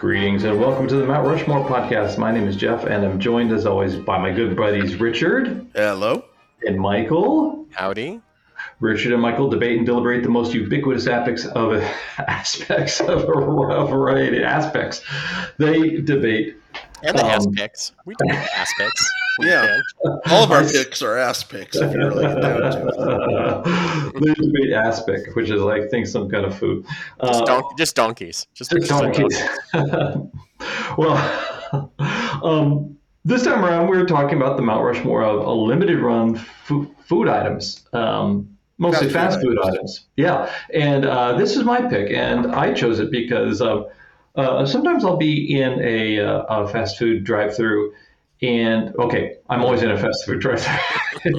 Greetings and welcome to the Mount Rushmore podcast. My name is Jeff, and I'm joined as always by my good buddies Richard Hello. and Michael. Howdy. Richard and Michael debate and deliberate the most ubiquitous aspects of aspects of a variety aspects. They debate. And the Um, aspects. We do the aspects. We Yeah. can. All of our picks are ass picks, if you really get down to it. they debate aspic, which is like think some kind of food. Just, Uh, just donkeys. Just, Just just donkeys. well, um, this time around, we were talking about the Mount Rushmore of a limited run fu- food items, um, mostly Fast fast food food items. items. Yeah, and uh, this is my pick, and I chose it because uh, uh, sometimes I'll be in a, uh, a fast food drive-through. And okay, I'm always in a fast food drive-through,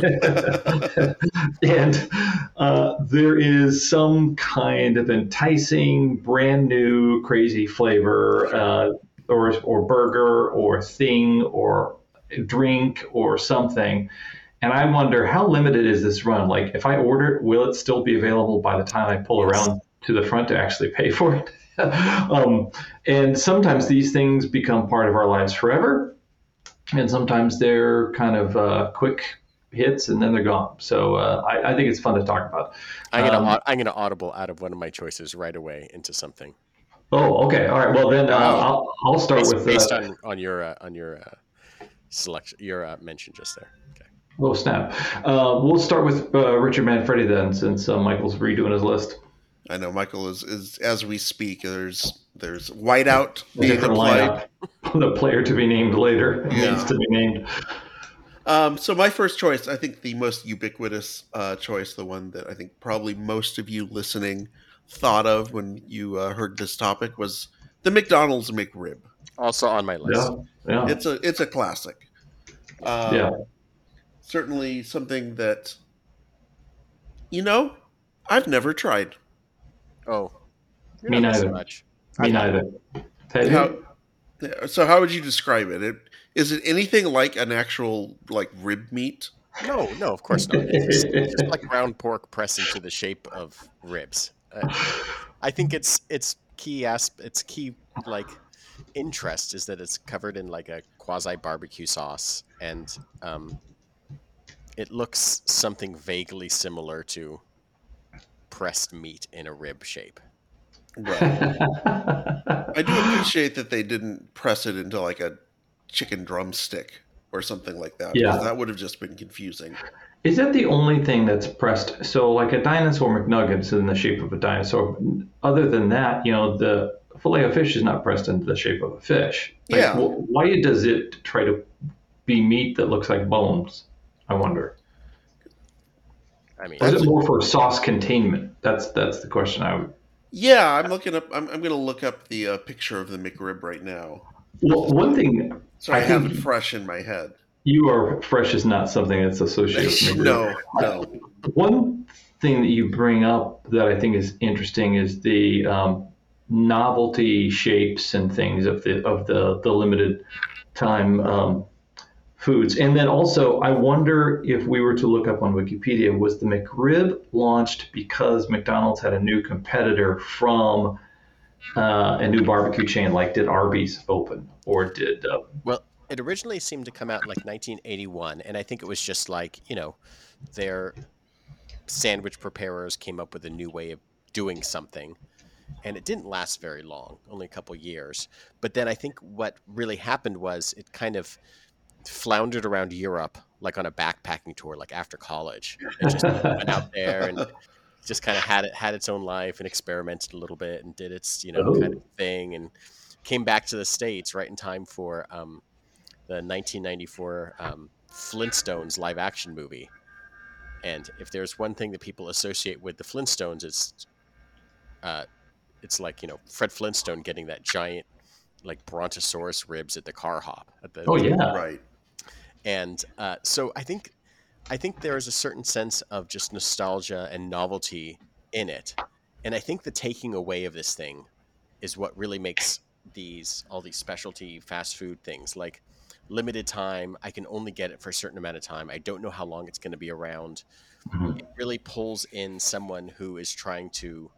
and uh, there is some kind of enticing, brand new, crazy flavor, uh, or or burger, or thing, or drink, or something. And I wonder how limited is this run? Like, if I order it, will it still be available by the time I pull around to the front to actually pay for it? um, and sometimes these things become part of our lives forever, and sometimes they're kind of uh, quick hits and then they're gone. So uh, I, I think it's fun to talk about. I'm gonna Um, I'm gonna audible out of one of my choices right away into something Oh, okay, all right. Well, then uh, I'll, I'll start based, with based uh, on on your uh, on your uh, selection your uh, mention just there. Okay. Oh snap! Uh, we'll start with uh, Richard Manfredi then, since uh, Michael's redoing his list. I know Michael is, is as we speak. There's there's whiteout being different applied. the player to be named later Yeah. needs to be named. Um, so my first choice, I think the most ubiquitous uh, choice, the one that I think probably most of you listening thought of when you uh, heard this topic, was the McDonald's McRib. Also on my list. Yeah, yeah, It's a it's a classic. Um, yeah. Certainly something that you know I've never tried. Oh, you're Me not missing neither. much. Me I've- neither. Have? How, so how would you describe it? it? Is it anything like an actual like rib meat? No, no, of course not. It's just, it's just like ground pork pressed into the shape of ribs. Uh, I think it's it's key asp- its key like interest is that it's covered in like a quasi barbecue sauce and um, it looks something vaguely similar to pressed meat in a rib shape. Right. I do appreciate that they didn't press it into like a chicken drumstick or something like that. Yeah. that would have just been confusing. Is that the only thing that's pressed? So, like a dinosaur McNuggets in the shape of a dinosaur. Other than that, you know, the fillet of fish is not pressed into the shape of a fish. Like, Yeah. wh- why does it try to be meat that looks like bones? I wonder. I mean, is That's it more for sauce containment? That's that's the question I would. Yeah, I'm looking up. I'm, I'm going to look up the uh, picture of the McRib right now. Well, one thing So I, I have it fresh in my head. you are fresh is not something that's associated with McRib. no, no. One thing that you bring up that I think is interesting is the um, novelty shapes and things of the of the the limited time um, foods, and then also I wonder if we were to look up on Wikipedia, was the McRib launched because McDonald's had a new competitor from uh, a new barbecue chain, like did Arby's open or did uh, Well, it originally seemed to come out in like 1981, and I think it was just like you know, their sandwich preparers came up with a new way of doing something, and it didn't last very long, only a couple years. But then I think what really happened was it kind of floundered around Europe like on a backpacking tour, like after college. It just went out there and just kind of had it had its own life and experimented a little bit and did its you know kind of thing and came back to the states right in time for um, the 1994 um, Flintstones live action movie. And if there's one thing that people associate with the Flintstones, it's uh, it's like you know Fred Flintstone getting that giant like brontosaurus ribs at the car hop. At the, oh yeah Right. And uh, so I think I think there is a certain sense of just nostalgia and novelty in it, and I think the taking away of this thing is what really makes these all these specialty fast food things like limited time. I can only get it for a certain amount of time. I don't know how long it's going to be around. Mhm. It really pulls in someone who is trying to,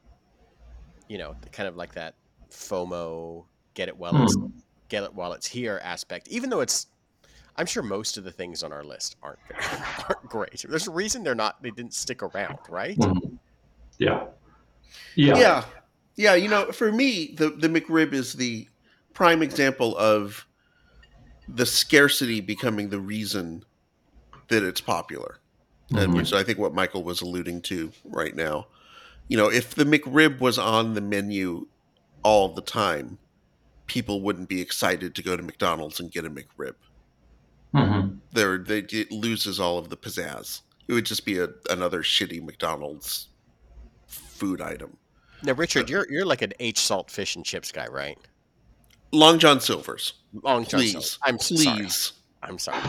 you know, kind of like that FOMO get it while it's Hmm. get it while it's here aspect. Even though it's, I'm sure most of the things on our list aren't aren't great. There's a reason they're not. They didn't stick around, right? Mhm. Yeah. Yeah. yeah yeah you know for me the the mcrib is the prime example of the scarcity becoming the reason that it's popular and Mhm. which i think what michael was alluding to right now you know if the mcrib was on the menu all the time people wouldn't be excited to go to mcdonald's and get a mcrib Mhm. there they it loses all of the pizzazz it would just be a, another shitty mcdonald's food item Now, Richard, you're you're like an H salt fish and chips guy, right? long john silver's Long John please Silver. I'm please sorry. I'm sorry.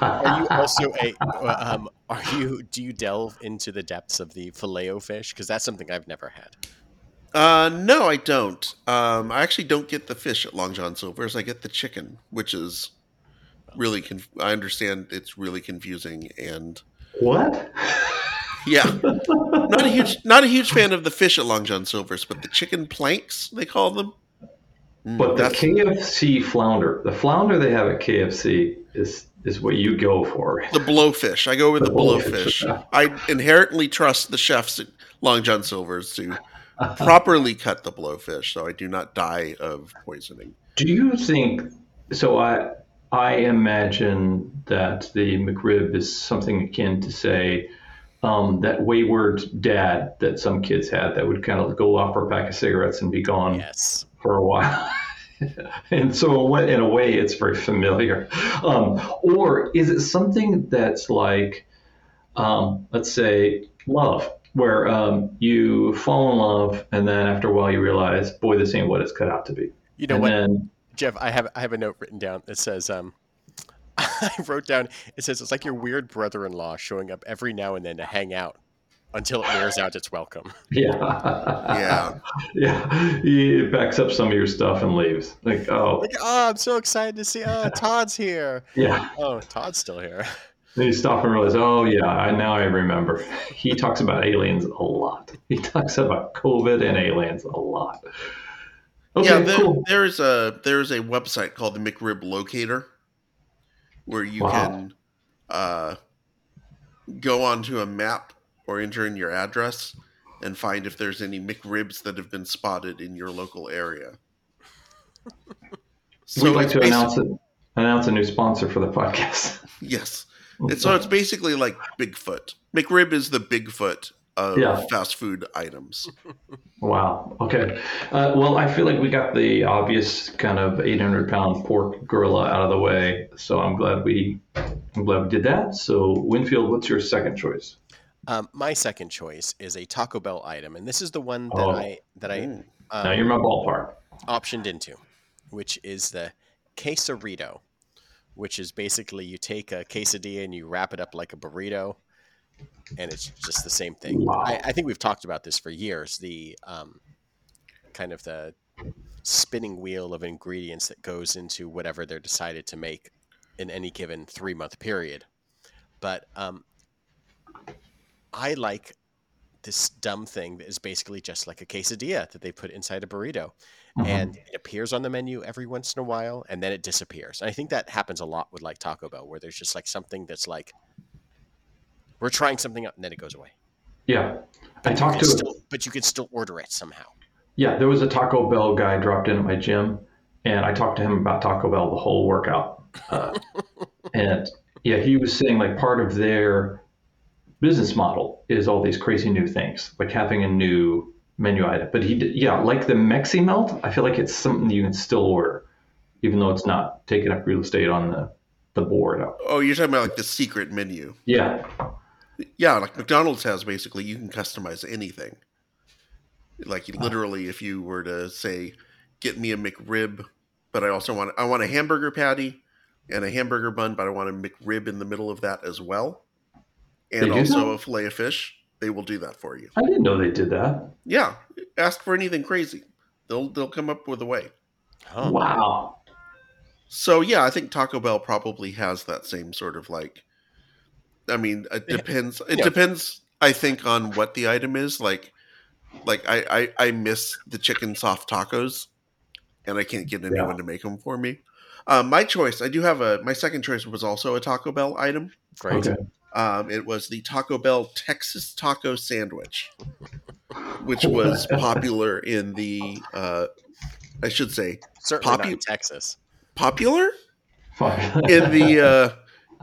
Are you also a? uh, Um, are you? Do you delve into the depths of the filet fish? Because that's something I've never had. Uh, no, I don't. Um, I actually don't get the fish at Long John Silver's. I get the chicken, which is really. Conf- I understand it's really confusing, and what? yeah, not a huge, not a huge fan of the fish at Long John Silver's, but the chicken planks they call them. Mm, But the that's KFC flounder, the flounder they have at KFC is is what you go for. the blowfish. I go with The the blowfish. blowfish. I inherently trust the chefs at Long John Silver's to properly cut the blowfish, so I do not die of poisoning. Do you think so? I I imagine that the McRib is something akin to say um, that wayward dad that some kids had that would kind of go off for a pack of cigarettes and be gone Yes. for a while. and so, in a way- in a way, it's very familiar. Um, or is it something that's like, um, let's say, love, where um, you fall in love, and then after a while you realize, boy, this ain't what it's cut out to be. You know and what, then, Jeff? I have I have a note written down that says um. I wrote down. It says it's like your weird brother-in-law showing up every now and then to hang out until it wears out its welcome. yeah, Yeah. yeah, he backs up some of your stuff and leaves. Like, oh, Like, oh, I'm so excited to see. Oh, Todd's here. yeah. Oh, Todd's still here. Then you stop and realize, oh yeah, I, now I remember. He talks about aliens a lot. He talks about COVID and aliens a lot. Okay, yeah, there, cool. there's a there's a website called the McRib Locator where you Wow. can uh, go onto a map or enter in your address and find if there's any McRibs that have been spotted in your local area. We'd like to announce it, announce a new sponsor for the podcast. Yes, and so it's basically like Bigfoot. McRib is the Bigfoot of Yeah. fast food items. Wow. Okay. Uh, well, I feel like we got the obvious kind of 800 pound pork gorilla out of the way, so I'm glad we I'm glad we did that. So, Winfield, what's your second choice? Um, my second choice is a Taco Bell item, and this is the one that Oh. I that I Mm. um, now you're my ballpark. optioned into, which is the quesarito, which is basically you take a quesadilla and you wrap it up like a burrito, and it's just the same thing. Wow. I, I think we've talked about this for years. The um, kind of the spinning wheel of ingredients that goes into whatever they're decided to make in any given three month period. But um, I like this dumb thing that is basically just like a quesadilla that they put inside a burrito Mhm. and it appears on the menu every once in a while and then it disappears. And I think that happens a lot with like Taco Bell where there's just like something that's like we're trying something out and then it goes away. yeah, I talked to still, but you can still order it somehow. yeah. There was a Taco Bell guy dropped in at my gym, and I talked to him about Taco Bell the whole workout. Uh, and yeah, he was saying like part of their business model is all these crazy new things, like having a new menu item. But he did, yeah, like the Mexi Melt, I feel like it's something you can still order, even though it's not taking up real estate on the, the board. Oh, you're talking about like the secret menu. Yeah, Yeah, like McDonald's has basically you can customize anything. Like you literally, if you were to say, "Get me a McRib," but I also want I want a hamburger patty and a hamburger bun, but I want a McRib in the middle of that as well, and also that? a fillet of fish. They will do that for you. I didn't know they did that. Yeah, ask for anything crazy. They'll they'll come up with a way. Oh, Wow. So yeah, I think Taco Bell probably has that same sort of like. I mean, it Yeah. depends. It Yeah. depends. I think on what the item is. Like, like I I, I miss the chicken soft tacos. and I can't get anyone yeah. to make them for me. Um, my choice, I do have a. My second choice was also a Taco Bell item. Great. Okay. Um, it was the Taco Bell Texas Taco Sandwich, which was popular in the. Uh, I should say, certainly popu- not in Texas. Popular in the uh,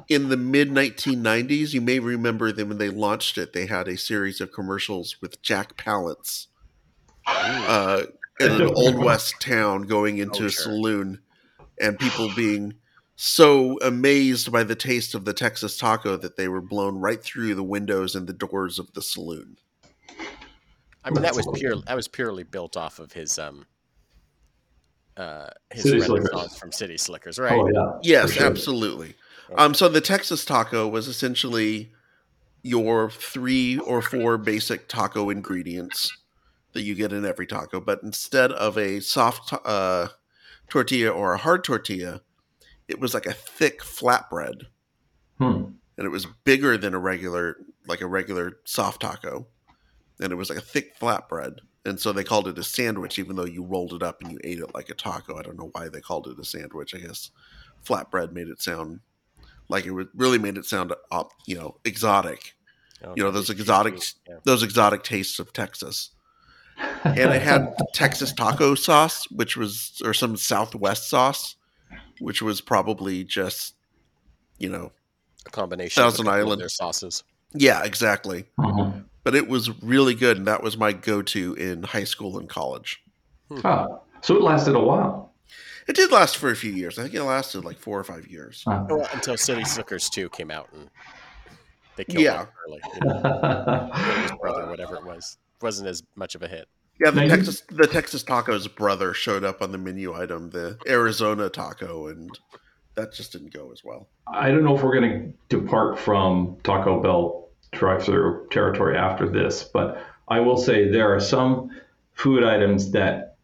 in the mid 1990s. You may remember them when they launched it. They had a series of commercials with Jack Palance uh, in an old west town going into oh, a saloon, and people being so amazed by the taste of the Texas taco that they were blown right through the windows and the doors of the saloon. I mean, that was pure. That was purely built off of his um, uh, his City renaissance from City Slickers, right? Oh yeah, yes, sure. absolutely. Um, so the Texas taco was essentially your three or four basic taco ingredients that you get in every taco, but instead of a soft uh, tortilla or a hard tortilla, it was like a thick flatbread, hmm. and it was bigger than a regular, like a regular soft taco, and it was like a thick flatbread, and so they called it a sandwich, even though you rolled it up and you ate it like a taco. I don't know why they called it a sandwich. I guess flatbread made it sound like it really made it sound, you know, exotic. Oh, you know those exotic, yeah. those exotic tastes of Texas and it had Texas taco sauce, which was or some Southwest sauce, which was probably just you know a combination Thousand of Island their sauces. Yeah, exactly. Mm-hmm. But it was really good, and that was my go-to in high school and college. Hmm. Oh, so it lasted a while. It did last for a few years. I think it lasted like four or five years. Well, until City Slickers 2 came out and they killed yeah. it early. You know? brother, whatever it was, wasn't as much of a hit. Yeah, the Texas the Texas Taco's brother showed up on the menu item, the Arizona Taco, and that just didn't go as well. I don't know if we're going to depart from Taco Bell drive-through territory after this, but I will say there are some food items that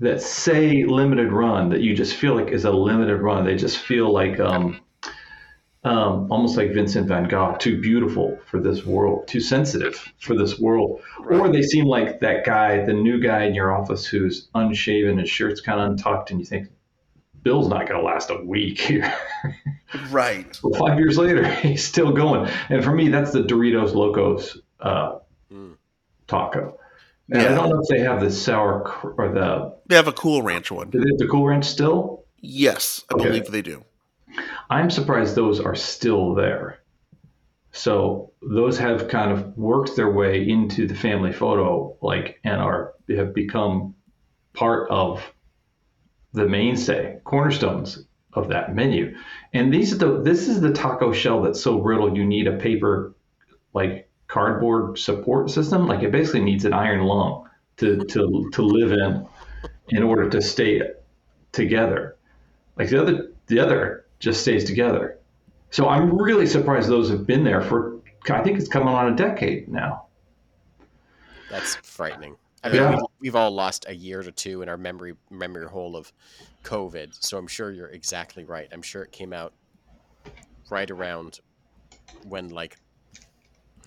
that say limited run that you just feel like is a limited run. They just feel like um, um, almost like Vincent van Gogh, too beautiful for this world, too sensitive for this world. Right. Or they seem like that guy, the new guy in your office who's unshaven, his shirt's kind of untucked, and you think, Bill's not going to last a week here. right. well, five years later, he's still going. And for me, that's the Doritos Locos uh, mm. taco. And yeah. I don't know if they have the sour or the. They have a Cool Ranch one. Do they have the Cool Ranch still? Yes, I okay. believe they do. I'm surprised those are still there. So those have kind of worked their way into the family photo, like, and are have become part of the mainstay, cornerstones of that menu. And these are the this is the taco shell that's so brittle you need a paper like cardboard support system. Like it basically needs an iron lung to to to live in in order to stay together. Like the other the other just stays together. So I'm really surprised those have been there for, I think it's coming on a decade now. That's frightening. I mean, yeah. we've, we've, all lost a year or two in our memory memory hole of COVID. So I'm sure you're exactly right. I'm sure it came out right around when, like,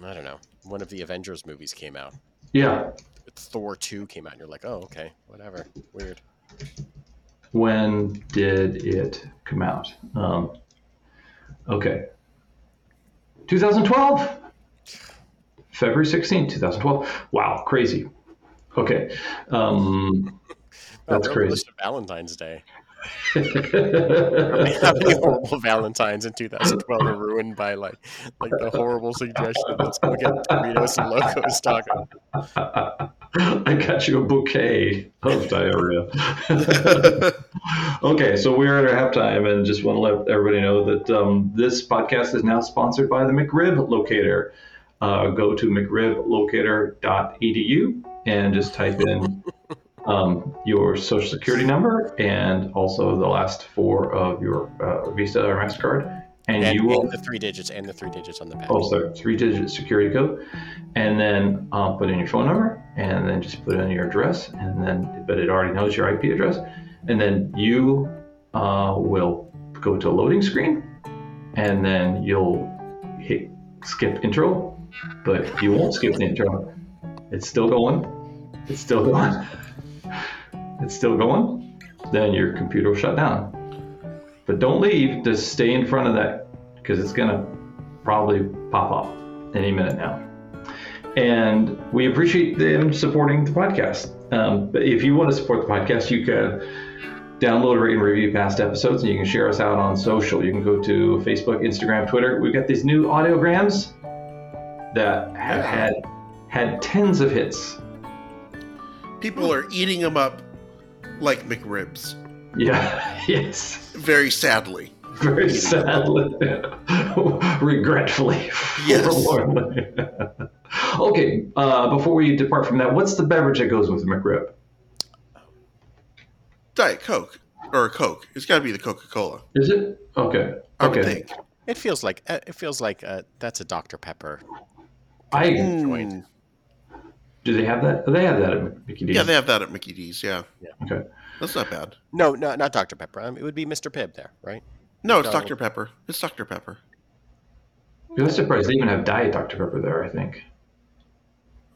I don't know, one of the Avengers movies came out. Yeah. Thor 2 came out, and you're like, oh, okay, whatever. Weird when did it come out? Um, okay. 2012. February 16, 2012. Wow, crazy. Okay. Um, that's crazy. Valentine's Day. How, many, horrible Valentines in 2012 were ruined by like like the horrible suggestion let's go get Doritos and Locos taco. I got you a bouquet of diarrhea. okay, so we're at our halftime, and just want to let everybody know that um, this podcast is now sponsored by the McRib Locator. Uh, go to mcriblocator.edu and just type in um, your social security number and also the last four of your uh, Visa or MasterCard and, and, you will and the three digits and the three digits on the back. Oh, sorry, three digit security code, and then um, put in your phone number, and then just put in your address, and then but it already knows your IP address, and then you uh, will go to a loading screen, and then you'll hit skip intro, but you won't skip the intro. It's still going. It's still going. It's still going. then your computer will shut down. But don't leave. Just stay in front of that because it's going to probably pop up any minute now. And we appreciate them supporting the podcast. Um, but if you want to support the podcast, you can download, rate, and review past episodes, and you can share us out on social. You can go to Facebook, Instagram, Twitter. We've got these new audiograms that have had had tens of hits. People are eating them up like McRibs. Yeah. Yes. Very sadly. Very sadly, regretfully, Yes. okay. Uh, before we depart from that, what's the beverage that goes with the McRib? Diet Coke or a Coke. It's got to be the Coca Cola. Is it okay? I Okay. think. It feels like uh, it feels like uh, that's a Dr Pepper. I Mm. Do they have that? They have that at Mickey D's. Yeah, they have that at Mickey D's. Yeah, yeah. okay. that's not bad. No, no, not Dr Pepper. Um, it would be Mr Pibb there, right? No, it's No. Dr Pepper. It's Dr Pepper. I was surprised they even have Diet Dr Pepper there. I think.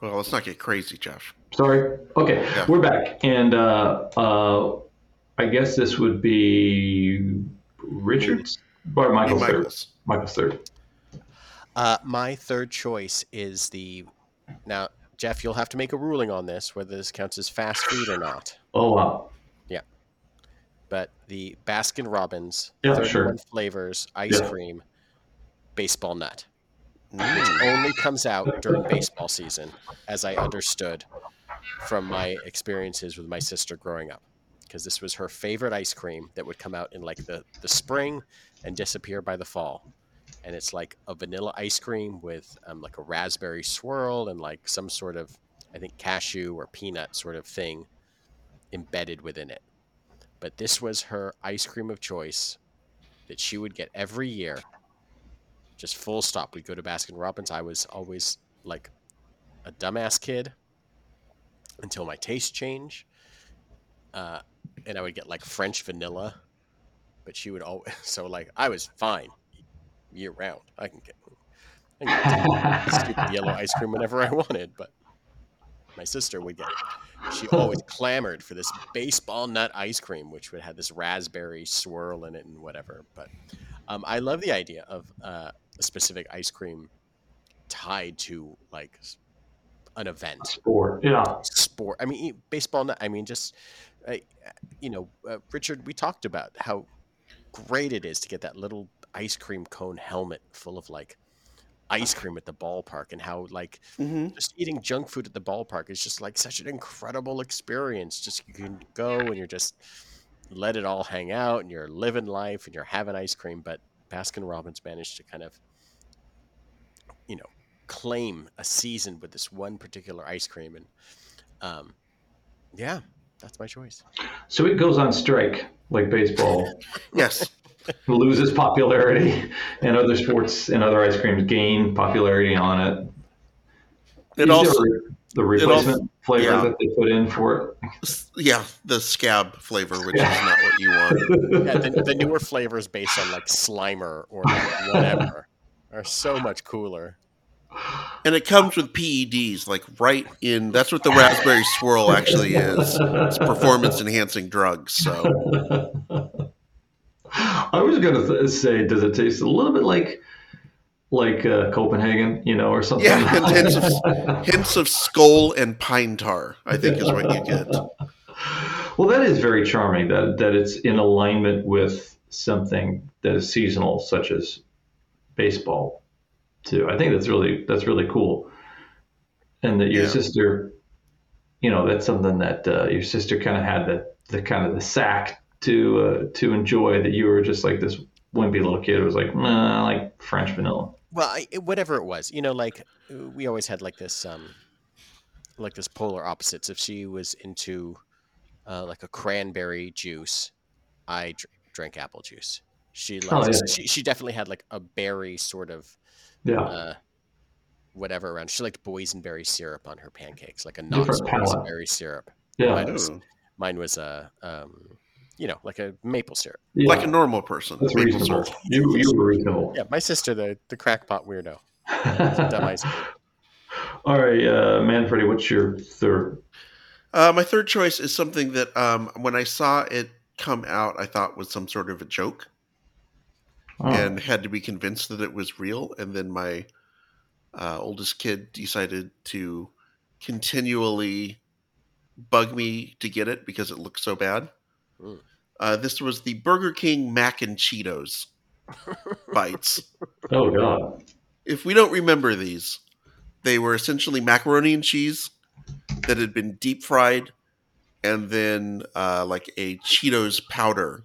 Well, let's not get crazy, Jeff. Sorry. Okay, Yeah. we're back, and uh, uh, I guess this would be Richard's or Michael's third. Michaels. Michael's third. Uh, my third choice is the. Now, Jeff, you'll have to make a ruling on this whether this counts as fast food or not. Oh wow. Yeah. But the Baskin Robbins Yeah, 31 sure. flavors ice Yeah. cream baseball nut. Mm. only comes out during baseball season, as I understood from my experiences with my sister growing up. Because this was her favorite ice cream that would come out in like the, the spring and disappear by the fall. And it's like a vanilla ice cream with um, like a raspberry swirl and like some sort of, I think, cashew or peanut sort of thing embedded within it. But this was her ice cream of choice that she would get every year just full stop. We'd go to Baskin Robbins. I was always like a dumbass kid until my taste changed. Uh, and I would get like French vanilla, but she would always, so like I was fine year round. I can get, I can get stupid yellow ice cream whenever I wanted, but my sister would get, she always clamored for this baseball nut ice cream, which would have this raspberry swirl in it and whatever. But um, I love the idea of uh, a specific ice cream tied to like an event, Sport. Yeah. sport. I mean, baseball. nut- I mean, just uh, you know, uh, Richard. We talked about how great it is to get that little ice cream cone helmet full of like ice cream at the ballpark, and how like Mhm. just eating junk food at the ballpark is just like such an incredible experience. Just you can go and you're just let it all hang out and you're living life and you're having ice cream. But Baskin Robbins managed to kind of, you know, claim a season with this one particular ice cream. And um, yeah, that's my choice. So it goes on strike like baseball, Yes. Loses popularity, and other sports and other ice creams gain popularity on it. It Is also, the replacement flavor yeah. that they put in for it. yeah, the scab flavor, which is not what you want. Yeah, the, the newer flavors based on like Slimer or whatever are so much cooler. And it comes with PEDs, like right in. That's what the raspberry swirl actually is. It's performance enhancing drugs. So it. I was gonna th- say, does it taste a little bit like like uh, Copenhagen, you know, or something? Yeah, hints of, hints of skull and pine tar, I think, is what you get. Well, that is very charming. That that it's in alignment with something that is seasonal, such as baseball. Too, I think that's really that's really cool. And that your Yeah. sister, you know, that's something that uh, your sister kind of had the the kind of the sack to uh, to enjoy. That you were just like this wimpy little kid who was like, nah, I like French vanilla. Well, I, whatever it was, you know, like uh, we always had like this, um, like this polar opposites. If she was into uh, like a cranberry juice, I dr- drank apple juice. She Oh, yeah. she, she definitely had like a berry sort of Yeah, uh, whatever around. She liked boysenberry syrup on her pancakes, like a non-boysenberry syrup. yeah, Mine was, mine was a, um, you know, like a maple syrup. yeah. Like a normal person. that's maple reasonable. syrup. You you were reasonable. Yeah, my sister, the the crackpot weirdo, dumb ice cream. All right, uh, Manfredi, what's your third? Uh, my third choice is something that um, when I saw it come out, I thought was some sort of a joke Oh. and had to be convinced that it was real. And then my uh, oldest kid decided to continually bug me to get it because it looked so bad. Mm. Uh, this was the Burger King Mac and Cheetos bites. oh God. If we don't remember these, they were essentially macaroni and cheese that had been deep fried and then uh, like a Cheetos powder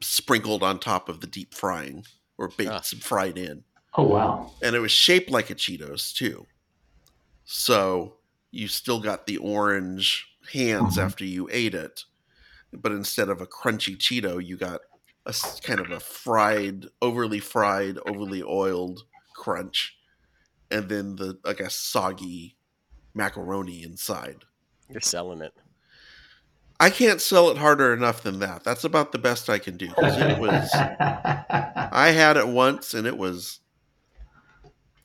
sprinkled on top of the deep frying or baked Ah. fried in. Oh wow. And it was shaped like a Cheetos too. So you still got the orange hands Mhm. after you ate it. But instead of a crunchy Cheeto, you got a kind of a fried, overly fried, overly oiled crunch. And then the, I guess, soggy macaroni inside. You're selling it. I can't sell it harder enough than that. That's about the best I can do. 'cause it was. I had it once and it was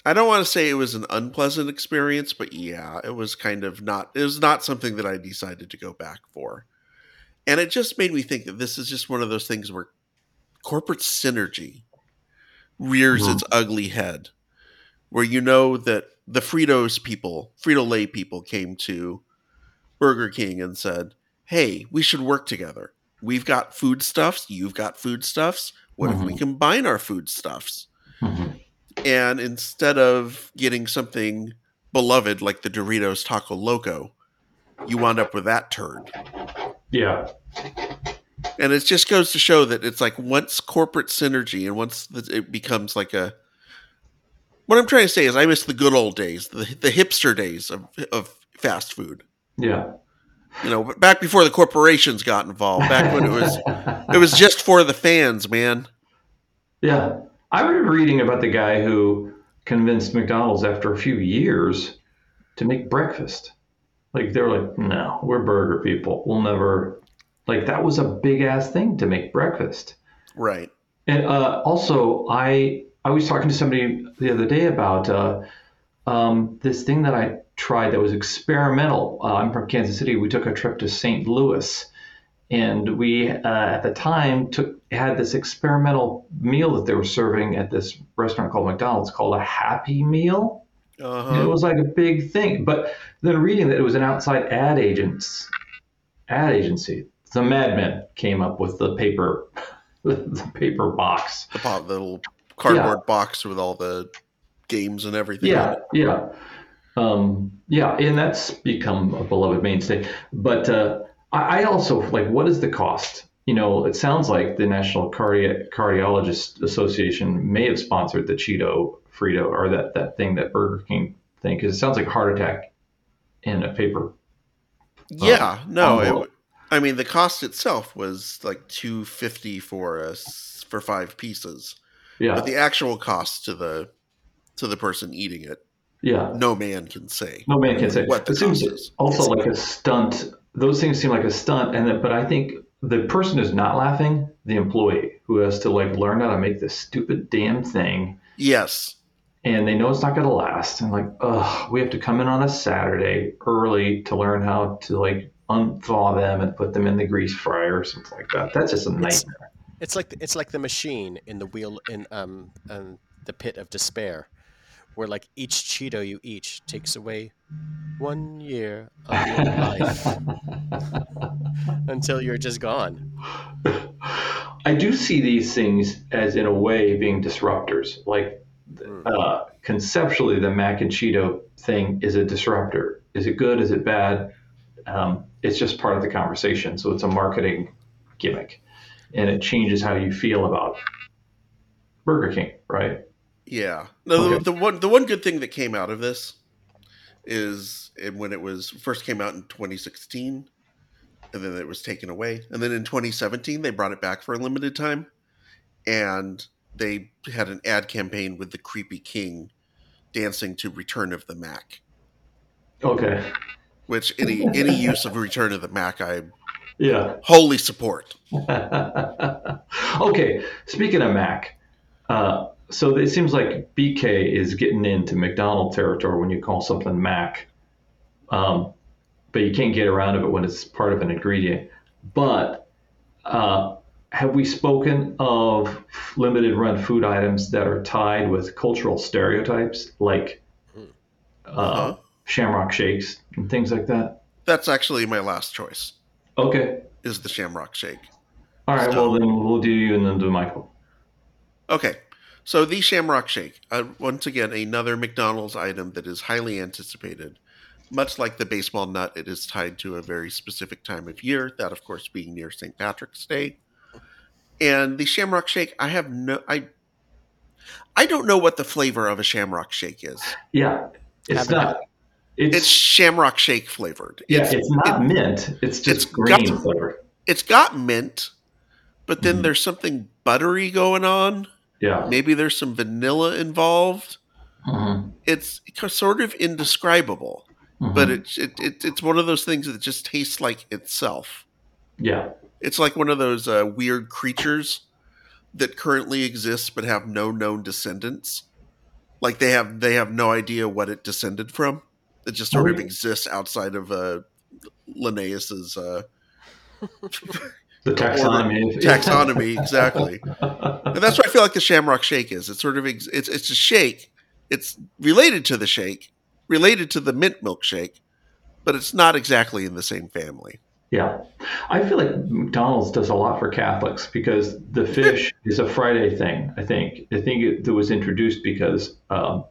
I don't want to say it was an unpleasant experience, but yeah, it was kind of not it was not something that I decided to go back for. And it just made me think that this is just one of those things where corporate synergy rears Mhm. its ugly head. Where you know that the Fritos people, Frito Lay people came to Burger King and said, Hey, we should work together. We've got foodstuffs, you've got foodstuffs. What if we combine our foodstuffs? Mhm. And instead of getting something beloved like the Doritos Taco Loco, you wound up with that turd. Yeah. And it just goes to show that it's like once corporate synergy and once it becomes like a. What I'm trying to say is, I miss the good old days, the, the hipster days of, of fast food. Yeah. You know, back before the corporations got involved, back when it was it was just for the fans, man. Yeah. I remember reading about the guy who convinced McDonald's after a few years to make breakfast. Like they were like, no, we're burger people. We'll never like that was a big ass thing to make breakfast. Right. And uh, also, I I was talking to somebody the other day about uh, um, this thing that I tried that was experimental. Uh, I'm from Kansas City. We took a trip to St. Louis, and we uh, at the time took had this experimental meal that they were serving at this restaurant called McDonald's called a Happy Meal. It Uh-huh. was like a big thing. But then reading that it was an outside ad agents ad agency. The Mad Men came up with the paper the paper box. The, the little cardboard box with all the games and everything. Yeah, yeah, um, yeah, and that's become a beloved mainstay. But uh, I, I also like, what is the cost? You know, it sounds like the National Cardi- Cardiologist Association may have sponsored the Cheeto Frito or that that thing that Burger King thing because it sounds like heart attack in a paper. Yeah, no. It, envelope. w- I mean, the cost itself was like two fifty for us for five pieces, Yeah, but the actual cost to the to the person eating it, yeah. no man can say. No man can say. What the it seems cost is. also like a stunt. Those things seem like a stunt, and then, but I think the person who's not laughing, the employee who has to like learn how to make this stupid damn thing, Yes, and they know it's not going to last, and like, ugh, we have to come in on a Saturday early to learn how to like unthaw them and put them in the grease fryer or something like that. That's just a nightmare. It's like it's like the machine in the wheel in um, um the pit of despair, where like each Cheeto you eat takes away one year of your life until you're just gone. I do see these things as, in a way, being disruptors. Like Mm. uh, conceptually, the mac and Cheeto thing is a disruptor. Is it good? Is it bad? Um, it's just part of the conversation. So it's a marketing gimmick, and it changes how you feel about Burger King, right? yeah. No, Okay. the, the one the one good thing that came out of this is and when it was first came out in 2016, and then it was taken away, and then in 2017 they brought it back for a limited time, and they had an ad campaign with the creepy king dancing to Return of the Mac. Okay. Which any any use of Return of the Mac I Yeah. wholly support. okay. Speaking of Mac, uh, so it seems like BK is getting into McDonald territory when you call something Mac, um, but you can't get around of it when it's part of an ingredient. But uh, have we spoken of limited run food items that are tied with cultural stereotypes, like uh, Uh-huh. Shamrock shakes and things like that? That's actually my last choice. Okay. Is the Shamrock Shake. All right. So- Well, then we'll do you and then do Michael. Okay, so the Shamrock Shake, uh, once again, another McDonald's item that is highly anticipated. Much like the baseball nut, it is tied to a very specific time of year. That, of course, being near St. Patrick's Day. And the Shamrock Shake, I have no, I, I don't know what the flavor of a Shamrock Shake is. Yeah. It's Haven't not. It's, It's Shamrock Shake flavored. yeah. It's, It's, not it- mint. It's just it's green got- flavor. it's got mint, but then Mhm. there's something buttery going on. Yeah. Maybe there's some vanilla involved. Mhm. It's sort of indescribable. Mhm. but it's it, it, it's one of those things that just tastes like itself. yeah. It's like one of those uh, weird creatures that currently exists but have no known descendants. Like they have they have no idea what it descended from. It just sort of Okay. exists outside of uh, Linnaeus's uh, The taxonomy. taxonomy exactly. And that's what I feel like the Shamrock Shake is. It's sort of ex- it's it's a shake. It's related to the shake, related to the mint milkshake, but it's not exactly in the same family. Yeah. I feel like McDonald's does a lot for Catholics because the fish is a Friday thing, I think. I think it, it was introduced because um,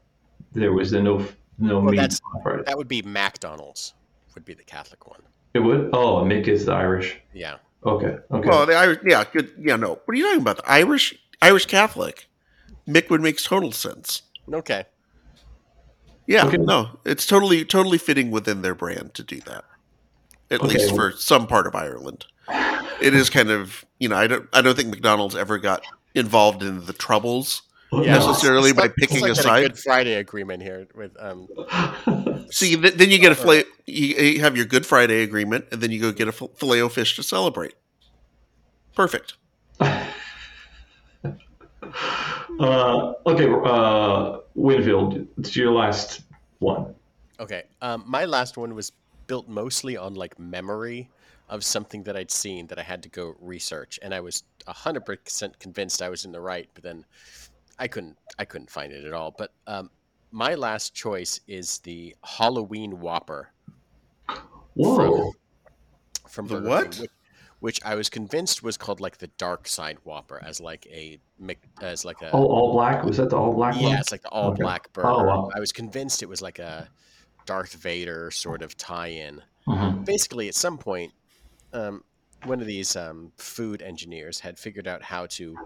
there was a no no Well, meat that's- That would be McDonald's. Would be the Catholic one. It would? Oh, Mick is the Irish. Yeah. Okay. Okay. Well, the Irish, yeah, good, yeah, no. What are you talking about? The Irish, Irish Catholic. Mick would make total sense. Okay. Yeah, Okay. no, it's totally, totally fitting within their brand to do that. At Okay, least for some part of Ireland, it is kind of, you know, I don't, I don't think McDonald's ever got involved in the troubles Yeah. necessarily by It's picking like a a side. Good Friday agreement here with um. See, th- then you get a filet, you, you have your Good Friday agreement, and then you go get a filet o fish to celebrate. Perfect. uh, okay. Uh, Winfield, it's your last one. Okay. Um, my last one was built mostly on like memory of something that I'd seen that I had to go research, and I was hundred percent convinced I was in the right, but then I couldn't. I couldn't find it at all. But um, my last choice is the Halloween Whopper Whoa. from The Burger what? King, which, which I was convinced was called like the Dark Side Whopper, as like a as like a Oh, all black? Was that the all black one? yeah, it's like the all Okay. black burger. Oh, wow. I was convinced it was like a Darth Vader sort of tie-in. Mhm. Basically, at some point, um, one of these um, food engineers had figured out how to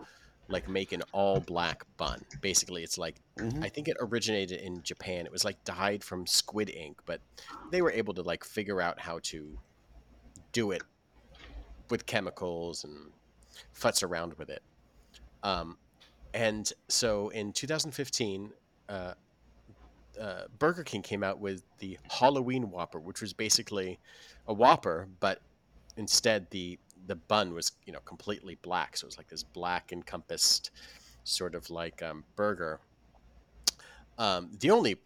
like make an all black bun. Basically, it's like Mhm. I think it originated in Japan. It was like dyed from squid ink, but they were able to like figure out how to do it with chemicals and futz around with it. Um, and so in 2015, uh, uh, Burger King came out with the Halloween Whopper, which was basically a Whopper, but instead the the bun was you know completely black, so it was like this black encompassed sort of like um, burger. Um, the only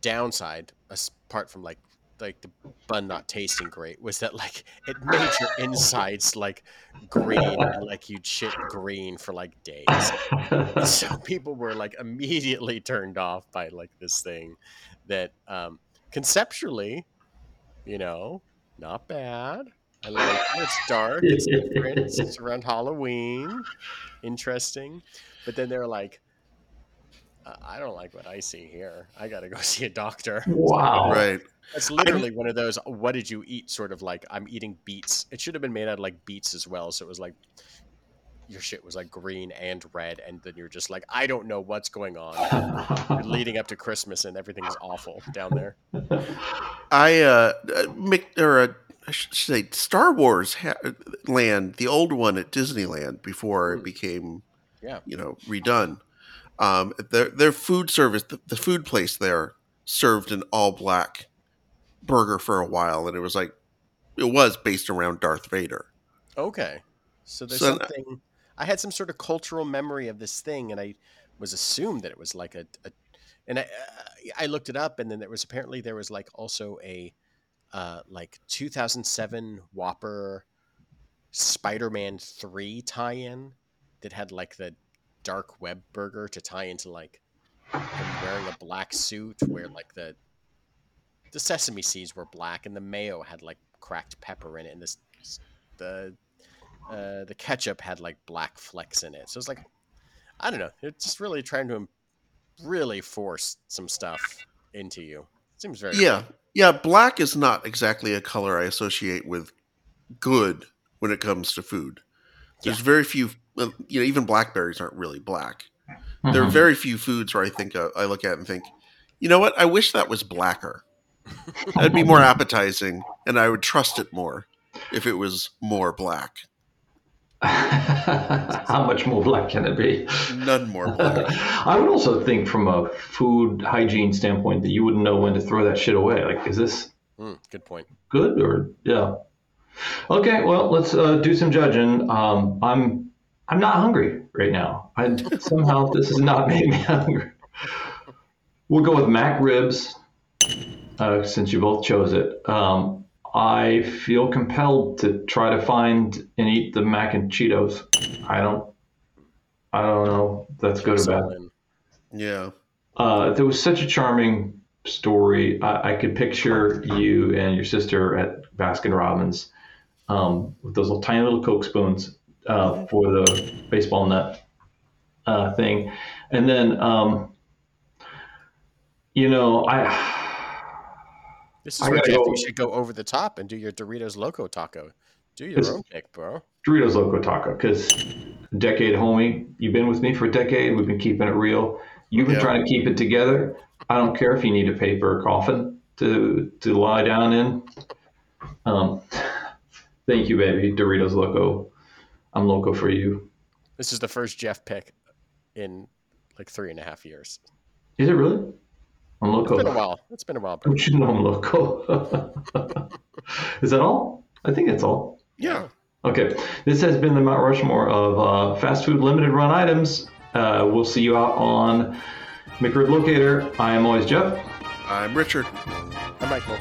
downside, apart from like like the bun not tasting great, was that like it made your insides like green, and, like you'd shit green for like days. so people were like immediately turned off by like this thing that um conceptually you know not bad i like it. it's dark it's different it's around halloween. Interesting. But then they're like "Uh, i don't like what i see here. I gotta go see a doctor. Wow. Right. That's literally one of those what did you eat? sort of like i'm eating beets. It should have been made out of like beets as well. So it was like your shit was like green and red and then you're just like i don't know what's going on. You're leading up to christmas and everything is awful down there. I uh, uh Mc, or uh, I should say Star Wars ha- land, the old one at Disneyland before it Hmm. became, Yeah. you know, redone. Um, their their food service, the, the food place there served an all black burger for a while, and it was like it was based around Darth Vader. okay so there's So- something i had some sort of cultural memory of this thing and i was assumed that it was like a, a and I, uh, I looked it up and then there was apparently there was like also a uh, like 2007 whopper Spider-Man Three tie-in that had like the dark web burger to tie into like him wearing a black suit, where like the the sesame seeds were black and the mayo had like cracked pepper in it, and this the uh, the ketchup had like black flecks in it. So it's like I don't know. It's just really trying to really force some stuff into you. it Seems very Yeah. Yeah, black is not exactly a color I associate with good when it comes to food. There's very few, you know, even blackberries aren't really black. There are Mhm. very few foods where I think uh, I look at and think, you know what? I wish that was blacker. That'd be more appetizing, and I would trust it more if it was more black. How much more black can it be? None more black. I would also think from a food hygiene standpoint that you wouldn't know when to throw that shit away. Like, is this Mm, good point. good or yeah? Okay, well, let's uh, do some judging. Um, I'm I'm not hungry right now. I somehow this has not made me hungry. We'll go with McRibs, uh, since you both chose it. Um, I feel compelled to try to find and eat the mac and Cheetos. I don't. I don't know. That's good or bad. Yeah. Uh, there was such a charming story. I, I could picture you and your sister at Baskin Robbins um, with those little tiny little Coke spoons uh, for the baseball nut uh, thing, and then um, you know I. This is I where Jeff, go- you should go over the top and do your Doritos Loco Taco. Do your own pick, bro. Doritos Loco Taco because decade homie, you've been with me for a decade. We've been keeping it real. You've been Yeah. trying to keep it together. I don't care if you need a paper coffin to to lie down in. Um, thank you, baby. Doritos Loco. I'm loco for you. This is the first Jeff pick in like three and a half years. Is it really? I'm It's loco. been a while. It's been a while, bro. Don't you know I'm loco? Is that all? I think it's all. Yeah. Okay, this has been the Mount Rushmore of uh, fast food limited run items. Uh, we'll see you out on McRib Locator. I am always Jeff. I'm Richard. I'm Michael.